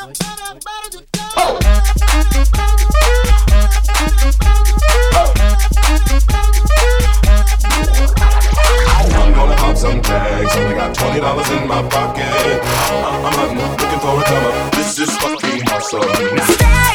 I'm gonna hop Some tags, only got $20 in my pocket. I'm looking for a cover. This is fucking awesome.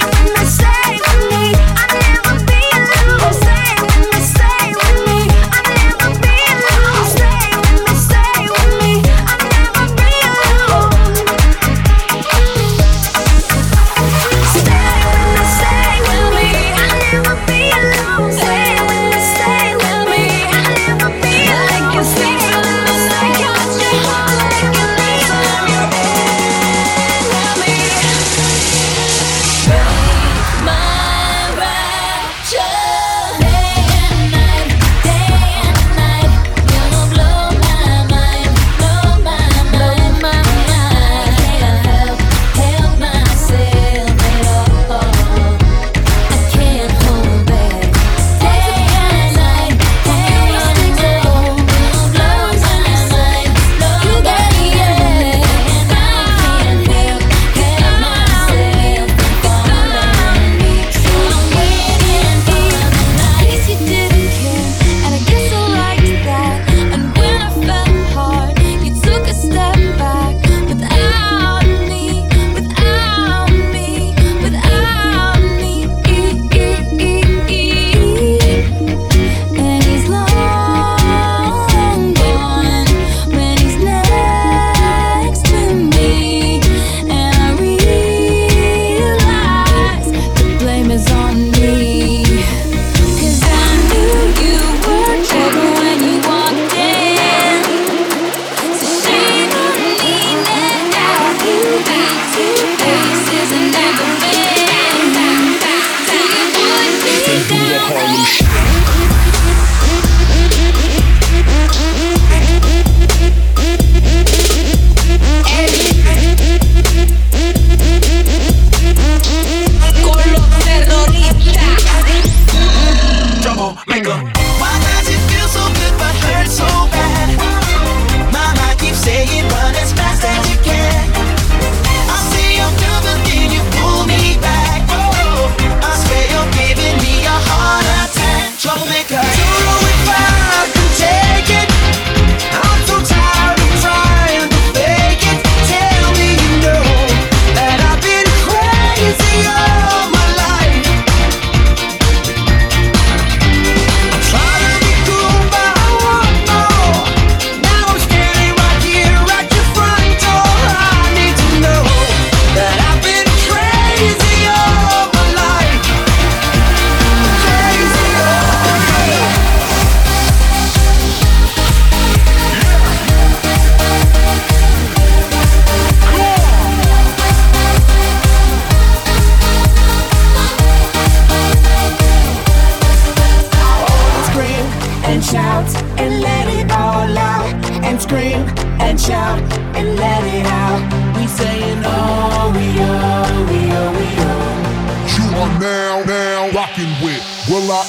make a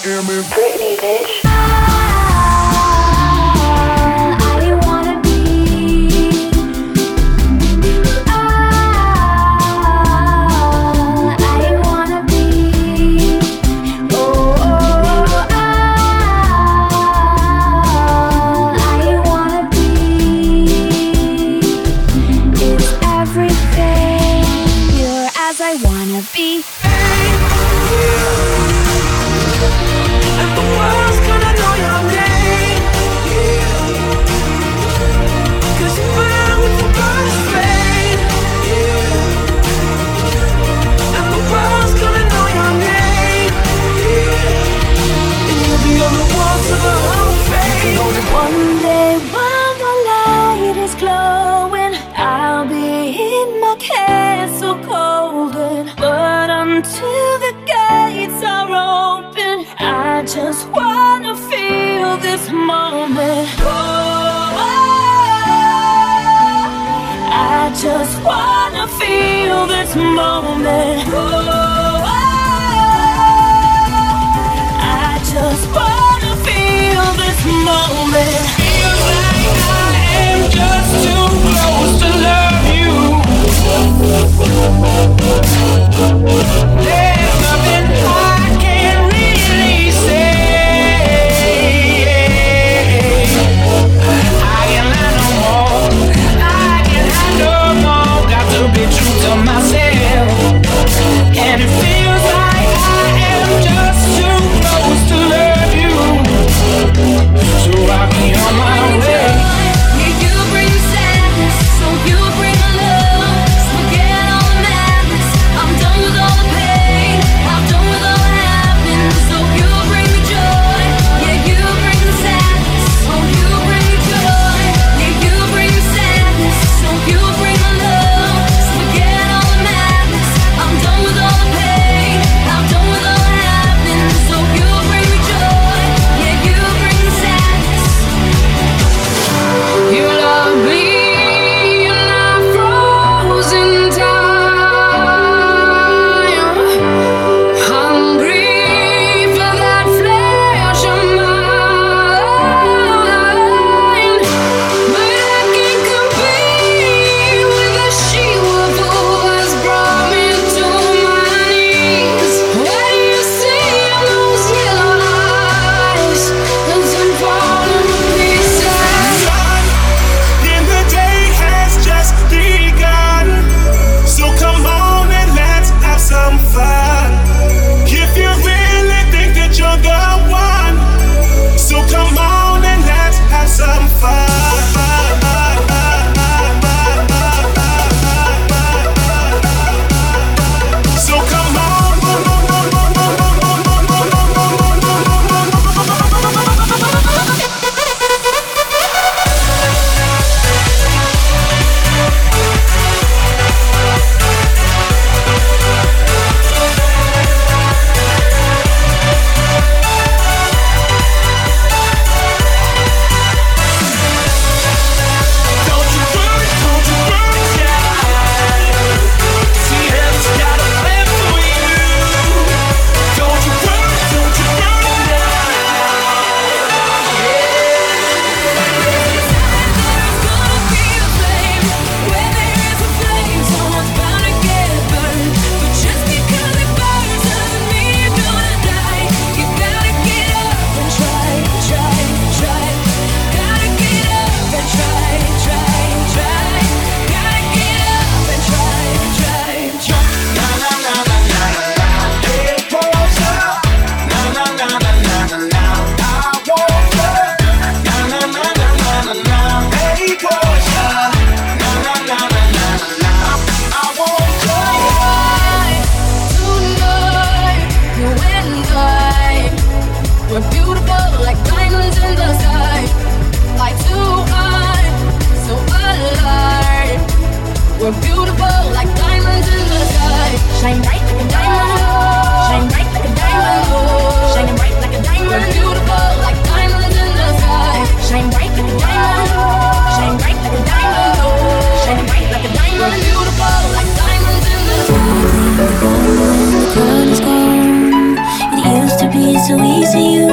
hear me? Britney, bitch. Someday when the light is glowing. I'll be in my castle golden But until the gates are open I just wanna feel this moment. Oh, I just wanna feel this moment. Oh, I just wanna feel this moment. We're beautiful like diamonds in the sky. Shine bright like a diamond. Shine bright like a diamond. Oh. Shine bright like a diamond. We're beautiful like diamonds in the sky. Shine bright like a diamond. Shine bright like a diamond. Oh. Shine bright like a diamond. We're beautiful like diamonds in the sky. The Time is gone. It used to be so easy.